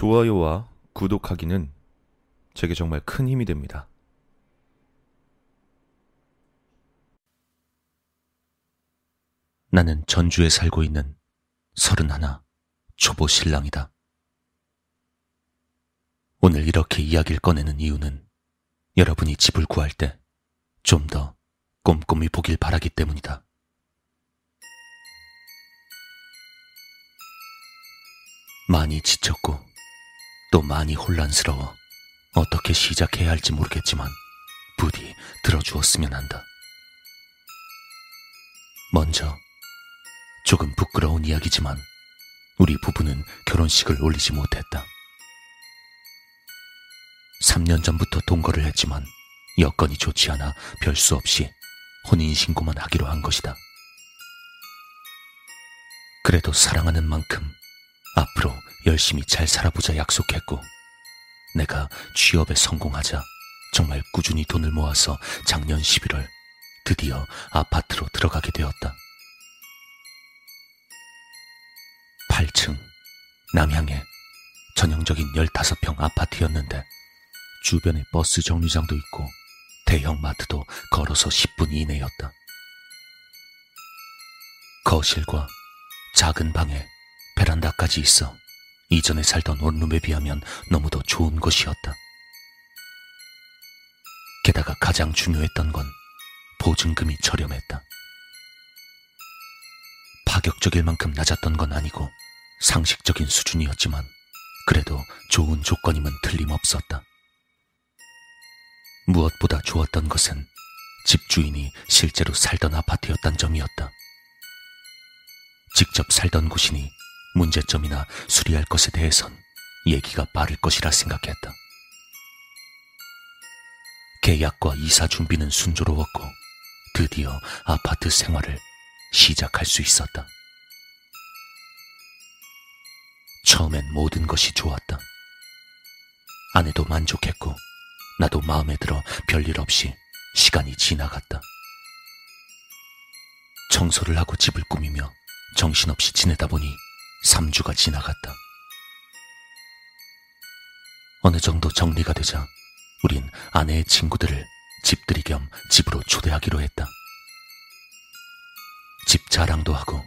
좋아요와 구독하기는 제게 정말 큰 힘이 됩니다. 나는 전주에 살고 있는 서른하나 초보 신랑이다. 오늘 이렇게 이야기를 꺼내는 이유는 여러분이 집을 구할 때 좀 더 꼼꼼히 보길 바라기 때문이다. 많이 지쳤고 또 많이 혼란스러워 어떻게 시작해야 할지 모르겠지만 부디 들어주었으면 한다. 먼저 조금 부끄러운 이야기지만 우리 부부는 결혼식을 올리지 못했다. 3년 전부터 동거를 했지만 여건이 좋지 않아 별 수 없이 혼인신고만 하기로 한 것이다. 그래도 사랑하는 만큼 앞으로 열심히 잘 살아보자 약속했고, 내가 취업에 성공하자 정말 꾸준히 돈을 모아서 작년 11월 드디어 아파트로 들어가게 되었다. 8층 남향의 전형적인 15평 아파트였는데 주변에 버스 정류장도 있고 대형 마트도 걸어서 10분 이내였다. 거실과 작은 방에 베란다까지 있어 이전에 살던 원룸에 비하면 너무도 좋은 곳이었다. 게다가 가장 중요했던 건 보증금이 저렴했다. 파격적일 만큼 낮았던 건 아니고 상식적인 수준이었지만 그래도 좋은 조건임은 틀림없었다. 무엇보다 좋았던 것은 집주인이 실제로 살던 아파트였단 점이었다. 직접 살던 곳이니 문제점이나 수리할 것에 대해선 얘기가 빠를 것이라 생각했다. 계약과 이사 준비는 순조로웠고 드디어 아파트 생활을 시작할 수 있었다. 처음엔 모든 것이 좋았다. 아내도 만족했고 나도 마음에 들어 별일 없이 시간이 지나갔다. 청소를 하고 집을 꾸미며 정신없이 지내다 보니 3주가 지나갔다. 어느 정도 정리가 되자 우린 아내의 친구들을 집들이 겸 집으로 초대하기로 했다. 집 자랑도 하고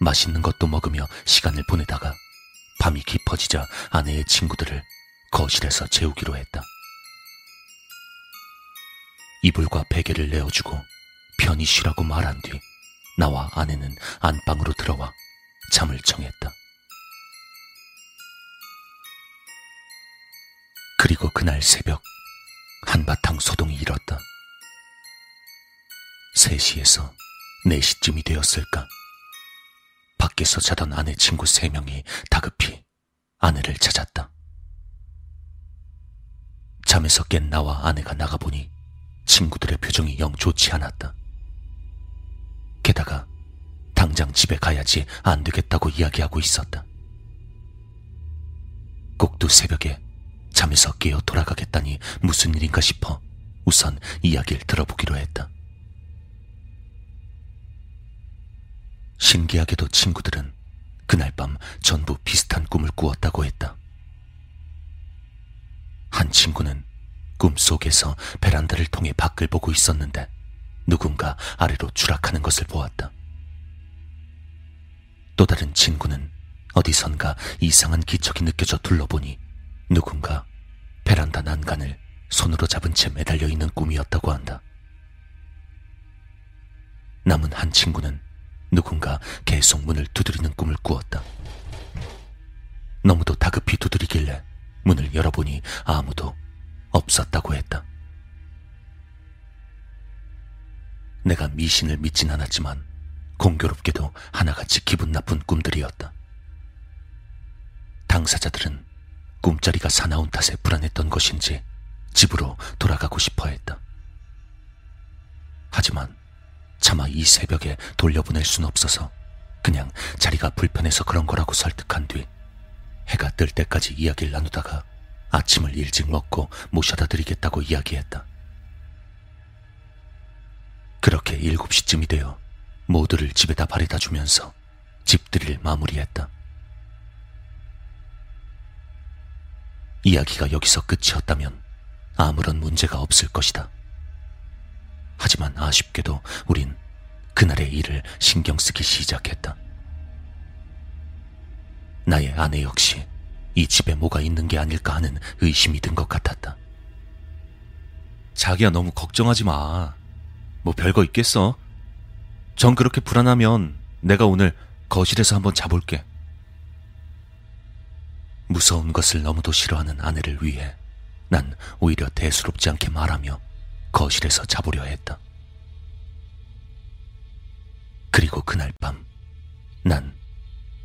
맛있는 것도 먹으며 시간을 보내다가 밤이 깊어지자 아내의 친구들을 거실에서 재우기로 했다. 이불과 베개를 내어주고 편히 쉬라고 말한 뒤 나와 아내는 안방으로 들어와 잠을 청했다. 그날 새벽 한바탕 소동이 일었다. 3시에서 4시쯤이 되었을까? 밖에서 자던 아내 친구 3명이 다급히 아내를 찾았다. 잠에서 깬 나와 아내가 나가보니 친구들의 표정이 영 좋지 않았다. 게다가 당장 집에 가야지 안 되겠다고 이야기하고 있었다. 꼭두 새벽에 잠에서 깨어 돌아가겠다니 무슨 일인가 싶어 우선 이야기를 들어보기로 했다. 신기하게도 친구들은 그날 밤 전부 비슷한 꿈을 꾸었다고 했다. 한 친구는 꿈속에서 베란다를 통해 밖을 보고 있었는데 누군가 아래로 추락하는 것을 보았다. 또 다른 친구는 어디선가 이상한 기척이 느껴져 둘러보니 누군가 베란다 난간을 손으로 잡은 채 매달려 있는 꿈이었다고 한다. 남은 한 친구는 누군가 계속 문을 두드리는 꿈을 꾸었다. 너무도 다급히 두드리길래 문을 열어보니 아무도 없었다고 했다. 내가 미신을 믿진 않았지만 공교롭게도 하나같이 기분 나쁜 꿈들이었다. 당사자들은 꿈자리가 사나운 탓에 불안했던 것인지 집으로 돌아가고 싶어 했다. 하지만 차마 이 새벽에 돌려보낼 순 없어서 그냥 자리가 불편해서 그런 거라고 설득한 뒤 해가 뜰 때까지 이야기를 나누다가 아침을 일찍 먹고 모셔다 드리겠다고 이야기했다. 그렇게 7시쯤이 되어 모두를 집에다 바래다 주면서 집들이를 마무리했다. 이야기가 여기서 끝이었다면 아무런 문제가 없을 것이다. 하지만 아쉽게도 우린 그날의 일을 신경 쓰기 시작했다. 나의 아내 역시 이 집에 뭐가 있는 게 아닐까 하는 의심이 든 것 같았다. 자기야 너무 걱정하지 마. 뭐 별거 있겠어. 전 그렇게 불안하면 내가 오늘 거실에서 한번 자볼게. 무서운 것을 너무도 싫어하는 아내를 위해 난 오히려 대수롭지 않게 말하며 거실에서 자보려 했다. 그리고 그날 밤, 난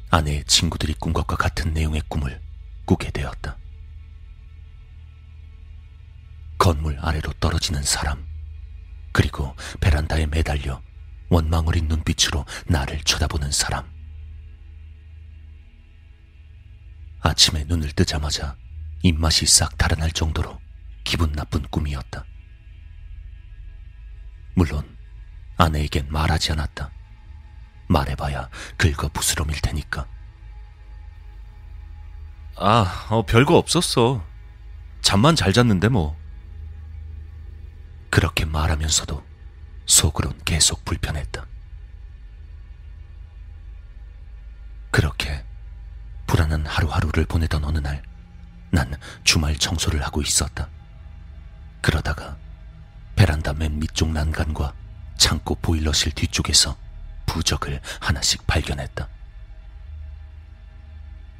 아내의 친구들이 꾼 것과 같은 내용의 꿈을 꾸게 되었다. 건물 아래로 떨어지는 사람, 그리고 베란다에 매달려 원망 어린 눈빛으로 나를 쳐다보는 사람. 아침에 눈을 뜨자마자 입맛이 싹 달아날 정도로 기분 나쁜 꿈이었다. 물론 아내에겐 말하지 않았다. 말해봐야 긁어 부스럼일 테니까. 아, 어, 별거 없었어. 잠만 잘 잤는데 뭐. 그렇게 말하면서도 속으론 계속 불편했다. 하루하루를 보내던 어느 날, 난 주말 청소를 하고 있었다. 그러다가 베란다 맨 밑쪽 난간과 창고 보일러실 뒤쪽에서 부적을 하나씩 발견했다.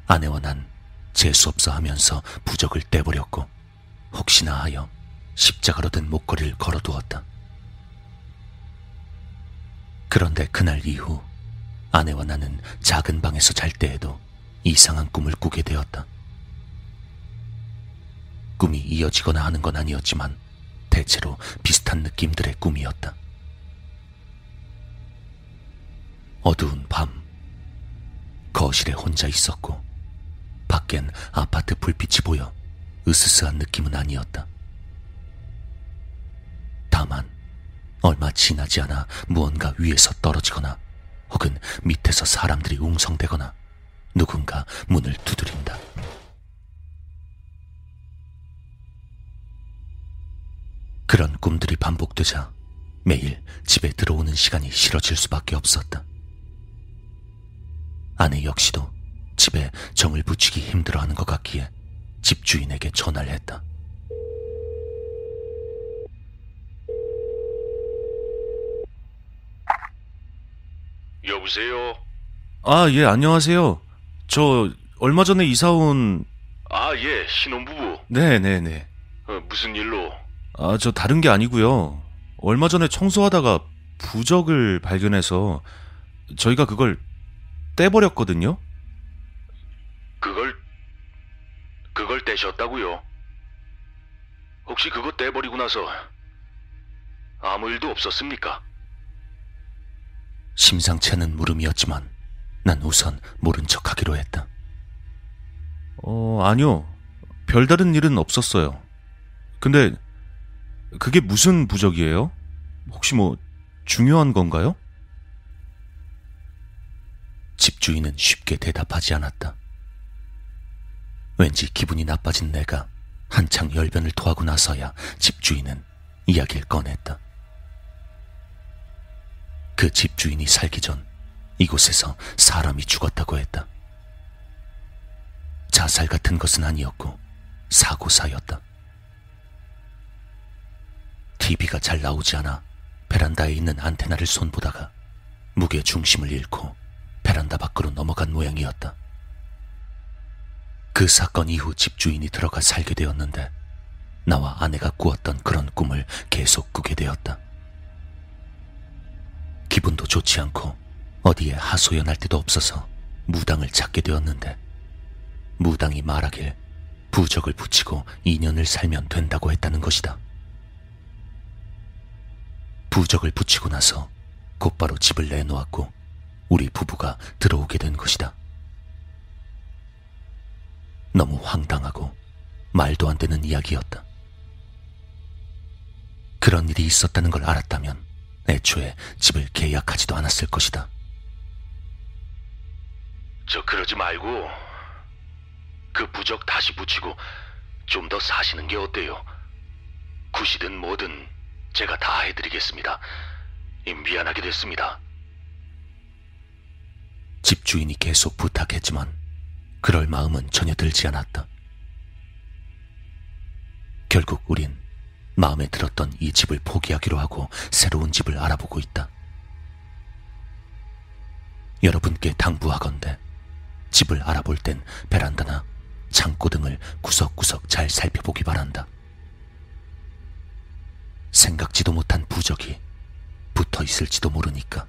아내와 난 재수없어 하면서 부적을 떼버렸고, 혹시나 하여 십자가로 된 목걸이를 걸어두었다. 그런데 그날 이후 아내와 나는 작은 방에서 잘 때에도 이상한 꿈을 꾸게 되었다. 꿈이 이어지거나 하는 건 아니었지만 대체로 비슷한 느낌들의 꿈이었다. 어두운 밤, 거실에 혼자 있었고, 밖엔 아파트 불빛이 보여 으스스한 느낌은 아니었다. 다만, 얼마 지나지 않아 무언가 위에서 떨어지거나 혹은 밑에서 사람들이 웅성대거나 누군가 문을 두드린다. 그런 꿈들이 반복되자 매일 집에 들어오는 시간이 싫어질 수밖에 없었다. 아내 역시도 집에 정을 붙이기 힘들어하는 것 같기에 집주인에게 전화를 했다. 여보세요? 아, 예, 안녕하세요. 저 얼마 전에 이사 온 아, 예, 신혼부부. 네, 네, 네. 어, 무슨 일로? 아, 저 다른 게 아니고요. 얼마 전에 청소하다가 부적을 발견해서 저희가 그걸 떼버렸거든요. 그걸, 그걸 떼셨다고요? 혹시 그거 떼버리고 나서 아무 일도 없었습니까? 심상치 않은 물음이었지만 난 우선 모른 척 하기로 했다. 어, 아니요. 별다른 일은 없었어요. 근데 그게 무슨 부적이에요? 혹시 뭐 중요한 건가요? 집주인은 쉽게 대답하지 않았다. 왠지 기분이 나빠진 내가 한창 열변을 토하고 나서야 집주인은 이야기를 꺼냈다. 그 집주인이 살기 전 이곳에서 사람이 죽었다고 했다. 자살 같은 것은 아니었고 사고사였다. TV가 잘 나오지 않아 베란다에 있는 안테나를 손보다가 무게 중심을 잃고 베란다 밖으로 넘어간 모양이었다. 그 사건 이후 집주인이 들어가 살게 되었는데 나와 아내가 꾸었던 그런 꿈을 계속 꾸게 되었다. 기분도 좋지 않고 어디에 하소연할 데도 없어서 무당을 찾게 되었는데 무당이 말하길 부적을 붙이고 2년을 살면 된다고 했다는 것이다. 부적을 붙이고 나서 곧바로 집을 내놓았고 우리 부부가 들어오게 된 것이다. 너무 황당하고 말도 안 되는 이야기였다. 그런 일이 있었다는 걸 알았다면 애초에 집을 계약하지도 않았을 것이다. 저 그러지 말고 그 부적 다시 붙이고 좀 더 사시는 게 어때요? 굿이든 뭐든 제가 다 해드리겠습니다. 이, 미안하게 됐습니다. 집주인이 계속 부탁했지만 그럴 마음은 전혀 들지 않았다. 결국 우린 마음에 들었던 이 집을 포기하기로 하고 새로운 집을 알아보고 있다. 여러분께 당부하건대 집을 알아볼 땐 베란다나 창고 등을 구석구석 잘 살펴보기 바란다. 생각지도 못한 부적이 붙어 있을지도 모르니까.